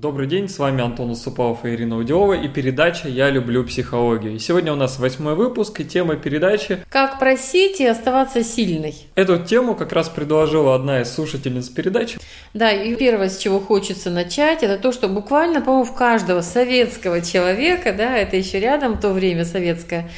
Добрый день, с вами Антон Усупов и Ирина Удилова и передача «Я люблю психологию». И сегодня у нас восьмой выпуск и тема передачи «Как просить и оставаться сильной». Эту тему как раз предложила одна из слушательниц передачи. Да, и первое, с чего хочется начать, это то, что буквально, по-моему, в каждого советского человека, да, это еще рядом то время советское,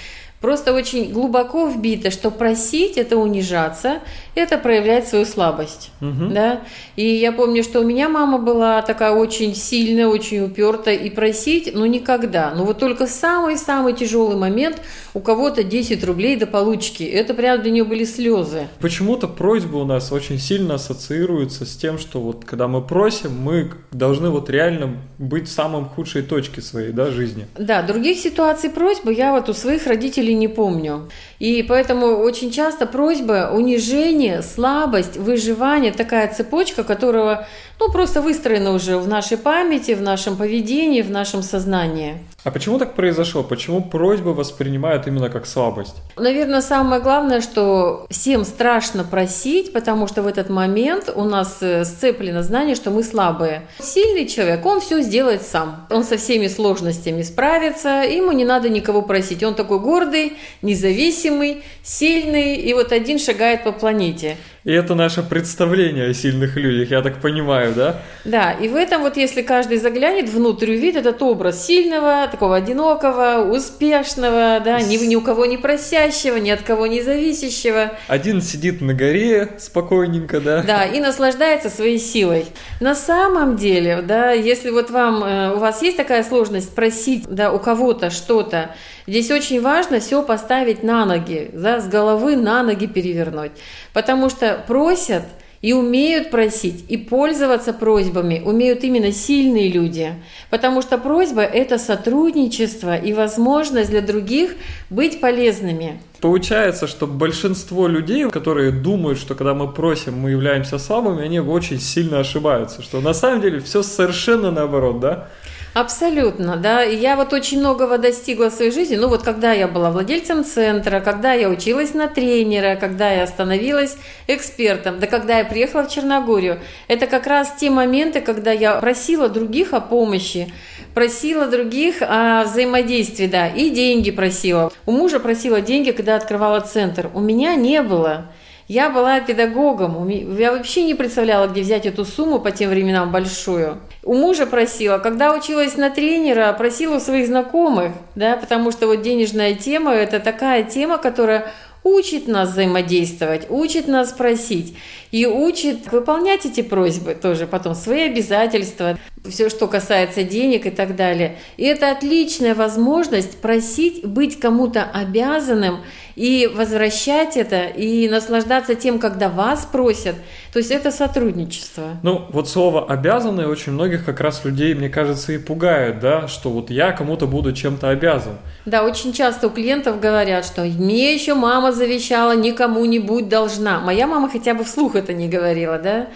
Просто очень глубоко вбито, что просить это унижаться, это проявлять свою слабость. Угу. Да? И я помню, что у меня мама была такая очень сильная, очень упертая, и просить, ну никогда. Ну вот только самый-самый тяжелый момент у кого-то 10 рублей до получки. Это прям для нее были слезы. Почему-то просьбы у нас очень сильно ассоциируются с тем, что вот когда мы просим, мы должны вот реально быть в самом худшей точке своей да, жизни. Да, других ситуаций просьбы я вот у своих родителей или не помню. И поэтому очень часто просьба, унижение, слабость, выживание, такая цепочка, которого ну, просто выстроена уже в нашей памяти, в нашем поведении, в нашем сознании. А почему так произошло? Почему просьбы воспринимают именно как слабость? Наверное, самое главное, что всем страшно просить, потому что в этот момент у нас э, сцеплено знание, что мы слабые. Сильный человек, он все сделает сам. Он со всеми сложностями справится, ему не надо никого просить. Он такой гордый, независимый, сильный, и вот один шагает по планете. И это наше представление о сильных людях, я так понимаю, да? Да, и в этом вот если каждый заглянет внутрь, увидит этот образ сильного, такого одинокого, успешного, да, ни, ни у кого не просящего, ни от кого не зависящего. Один сидит на горе спокойненько, да? Да, и наслаждается своей силой. На самом деле, да, если вот вам, э, у вас есть такая сложность просить, да, у кого-то что-то, здесь очень важно все поставить на ноги, да, с головы на ноги перевернуть. Потому что просят и умеют просить, и пользоваться просьбами умеют именно сильные люди. Потому что просьба – это сотрудничество и возможность для других быть полезными. Получается, что большинство людей, которые думают, что когда мы просим, мы являемся слабыми, они очень сильно ошибаются, что на самом деле все совершенно наоборот, да? Абсолютно, да. Я вот очень многого достигла в своей жизни. Ну вот когда я была владельцем центра, когда я училась на тренера, когда я становилась экспертом, да когда я приехала в Черногорию. Это как раз те моменты, когда я просила других о помощи, просила других о взаимодействии, да, и деньги просила. У мужа просила деньги, когда открывала центр. У меня не было. Я была педагогом, я вообще не представляла, где взять эту сумму по тем временам большую. У мужа просила, когда училась на тренера, просила у своих знакомых, да, потому что вот денежная тема – это такая тема, которая учит нас взаимодействовать, учит нас просить и учит выполнять эти просьбы тоже потом, свои обязательства, все, что касается денег и так далее. И это отличная возможность просить, быть кому-то обязанным и возвращать это, и наслаждаться тем, когда вас просят. То есть это сотрудничество. Ну, вот слово «обязанный» очень многих как раз людей, мне кажется, и пугает, да, что вот я кому-то буду чем-то обязан. Да, очень часто у клиентов говорят, что мне еще мама завещала, никому не будь должна. Моя мама хотя бы вслух это не говорила, да.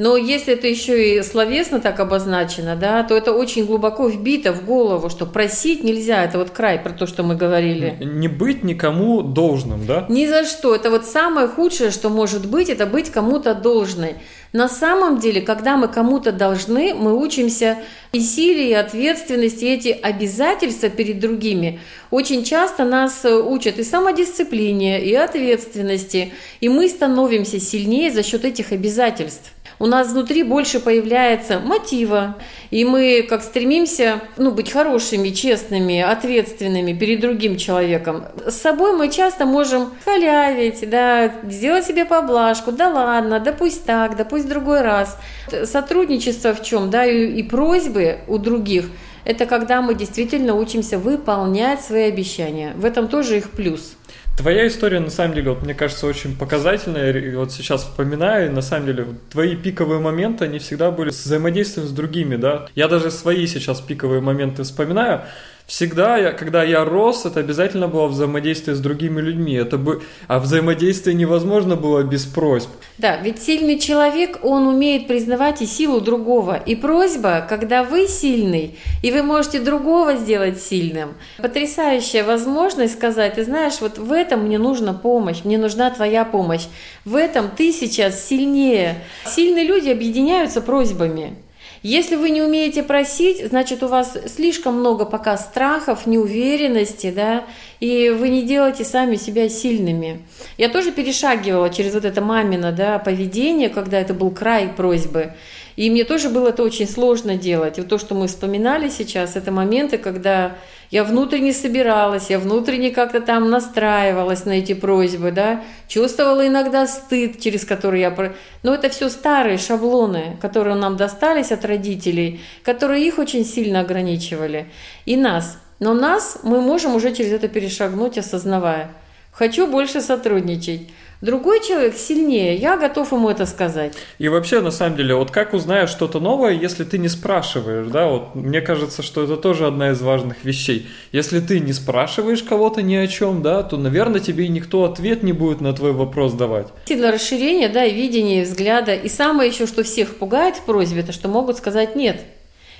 Но если это еще и словесно так обозначено, да, то это очень глубоко вбито в голову, что просить нельзя. Это вот край про то, что мы говорили. Не быть никому должным, да? Ни за что. Это вот самое худшее, что может быть, это быть кому-то должной. На самом деле, когда мы кому-то должны, мы учимся и силе, и ответственности, и эти обязательства перед другими. Очень часто нас учат и самодисциплине, и ответственности, и мы становимся сильнее за счет этих обязательств у нас внутри больше появляется мотива, и мы как стремимся ну, быть хорошими, честными, ответственными перед другим человеком. С собой мы часто можем халявить, да, сделать себе поблажку, да ладно, да пусть так, да пусть в другой раз. Сотрудничество в чем, да, и, и просьбы у других – это когда мы действительно учимся выполнять свои обещания. В этом тоже их плюс. Твоя история, на самом деле, вот, мне кажется, очень показательная. И вот сейчас вспоминаю, на самом деле, твои пиковые моменты, они всегда были с взаимодействием с другими, да. Я даже свои сейчас пиковые моменты вспоминаю. Всегда, я, когда я рос, это обязательно было взаимодействие с другими людьми. Это бы, а взаимодействие невозможно было без просьб. Да, ведь сильный человек, он умеет признавать и силу другого. И просьба, когда вы сильный, и вы можете другого сделать сильным, потрясающая возможность сказать, ты знаешь, вот в этом мне нужна помощь, мне нужна твоя помощь. В этом ты сейчас сильнее. Сильные люди объединяются просьбами. Если вы не умеете просить, значит у вас слишком много пока страхов, неуверенности, да, и вы не делаете сами себя сильными. Я тоже перешагивала через вот это мамино, да, поведение, когда это был край просьбы. И мне тоже было это очень сложно делать. И вот то, что мы вспоминали сейчас, это моменты, когда я внутренне собиралась, я внутренне как-то там настраивалась на эти просьбы, да, чувствовала иногда стыд, через который я... Но это все старые шаблоны, которые нам достались от родителей, которые их очень сильно ограничивали. И нас. Но нас мы можем уже через это перешагнуть, осознавая. Хочу больше сотрудничать. Другой человек сильнее, я готов ему это сказать. И вообще, на самом деле, вот как узнаешь что-то новое, если ты не спрашиваешь, да, вот мне кажется, что это тоже одна из важных вещей. Если ты не спрашиваешь кого-то ни о чем, да, то, наверное, тебе никто ответ не будет на твой вопрос давать. Для расширения, да, и видения, и взгляда. И самое еще, что всех пугает в просьбе, это что могут сказать «нет».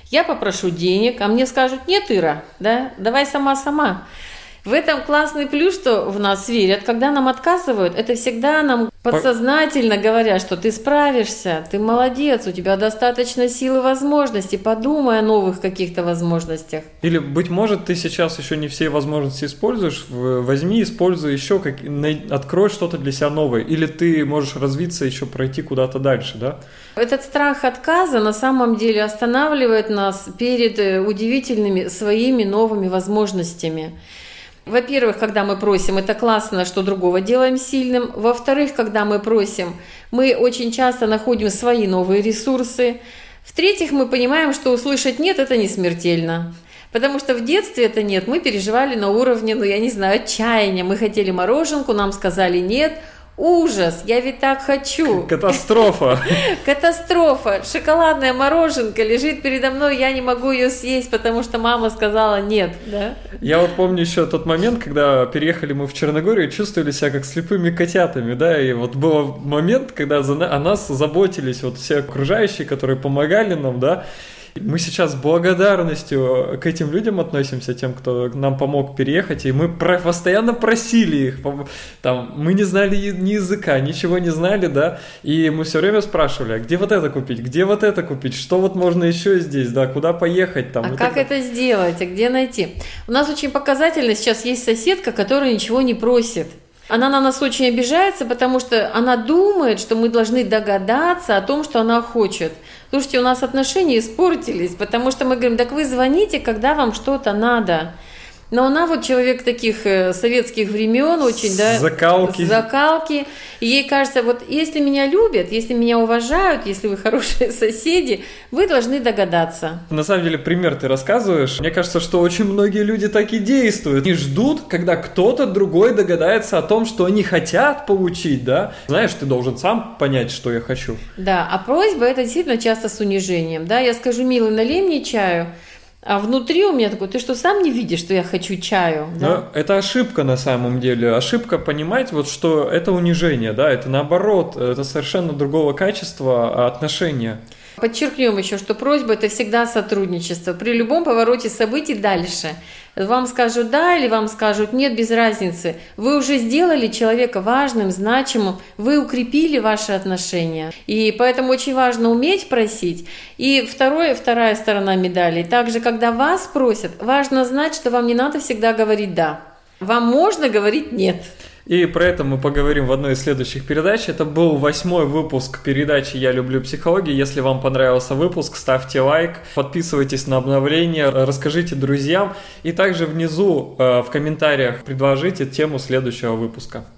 Я попрошу денег, а мне скажут «нет, Ира, да, давай сама-сама». В этом классный плюс, что в нас верят. Когда нам отказывают, это всегда нам подсознательно говорят, что ты справишься, ты молодец, у тебя достаточно сил и возможностей, подумай о новых каких-то возможностях. Или, быть может, ты сейчас еще не все возможности используешь, возьми, используй еще, как, открой что-то для себя новое. Или ты можешь развиться, еще пройти куда-то дальше, да? Этот страх отказа на самом деле останавливает нас перед э, удивительными своими новыми возможностями. Во-первых, когда мы просим, это классно, что другого делаем сильным. Во-вторых, когда мы просим, мы очень часто находим свои новые ресурсы. В-третьих, мы понимаем, что услышать «нет» – это не смертельно. Потому что в детстве это нет, мы переживали на уровне, ну я не знаю, отчаяния. Мы хотели мороженку, нам сказали нет, Ужас, я ведь так хочу. Катастрофа. Катастрофа. Шоколадная мороженка лежит передо мной, я не могу ее съесть, потому что мама сказала нет. Да? Я вот помню еще тот момент, когда переехали мы в Черногорию, чувствовали себя как слепыми котятами, да, и вот был момент, когда за, о нас заботились вот все окружающие, которые помогали нам, да, мы сейчас с благодарностью к этим людям относимся, тем, кто нам помог переехать, и мы про постоянно просили их. Там, мы не знали ни языка, ничего не знали, да, и мы все время спрашивали, а где вот это купить, где вот это купить, что вот можно еще здесь, да, куда поехать там. А как это сделать, а где найти? У нас очень показательно сейчас есть соседка, которая ничего не просит. Она на нас очень обижается, потому что она думает, что мы должны догадаться о том, что она хочет. Слушайте, у нас отношения испортились, потому что мы говорим, так вы звоните, когда вам что-то надо. Но она вот человек таких э, советских времен, очень, да, закалки. закалки. И ей кажется, вот если меня любят, если меня уважают, если вы хорошие соседи, вы должны догадаться. На самом деле, пример ты рассказываешь. Мне кажется, что очень многие люди так и действуют. Они ждут, когда кто-то другой догадается о том, что они хотят получить, да. Знаешь, ты должен сам понять, что я хочу. Да, а просьба это действительно часто с унижением, да. Я скажу, милый, налей мне чаю, а внутри у меня такой, ты что, сам не видишь, что я хочу чаю? Да? Но это ошибка на самом деле. Ошибка понимать, вот, что это унижение, да, это наоборот, это совершенно другого качества отношения. Подчеркнем еще, что просьба – это всегда сотрудничество. При любом повороте событий дальше. Вам скажут «да» или вам скажут «нет», без разницы. Вы уже сделали человека важным, значимым, вы укрепили ваши отношения. И поэтому очень важно уметь просить. И второе, вторая сторона медали. Также, когда вас просят, важно знать, что вам не надо всегда говорить «да». Вам можно говорить «нет». И про это мы поговорим в одной из следующих передач. Это был восьмой выпуск передачи «Я люблю психологию». Если вам понравился выпуск, ставьте лайк, подписывайтесь на обновления, расскажите друзьям. И также внизу э, в комментариях предложите тему следующего выпуска.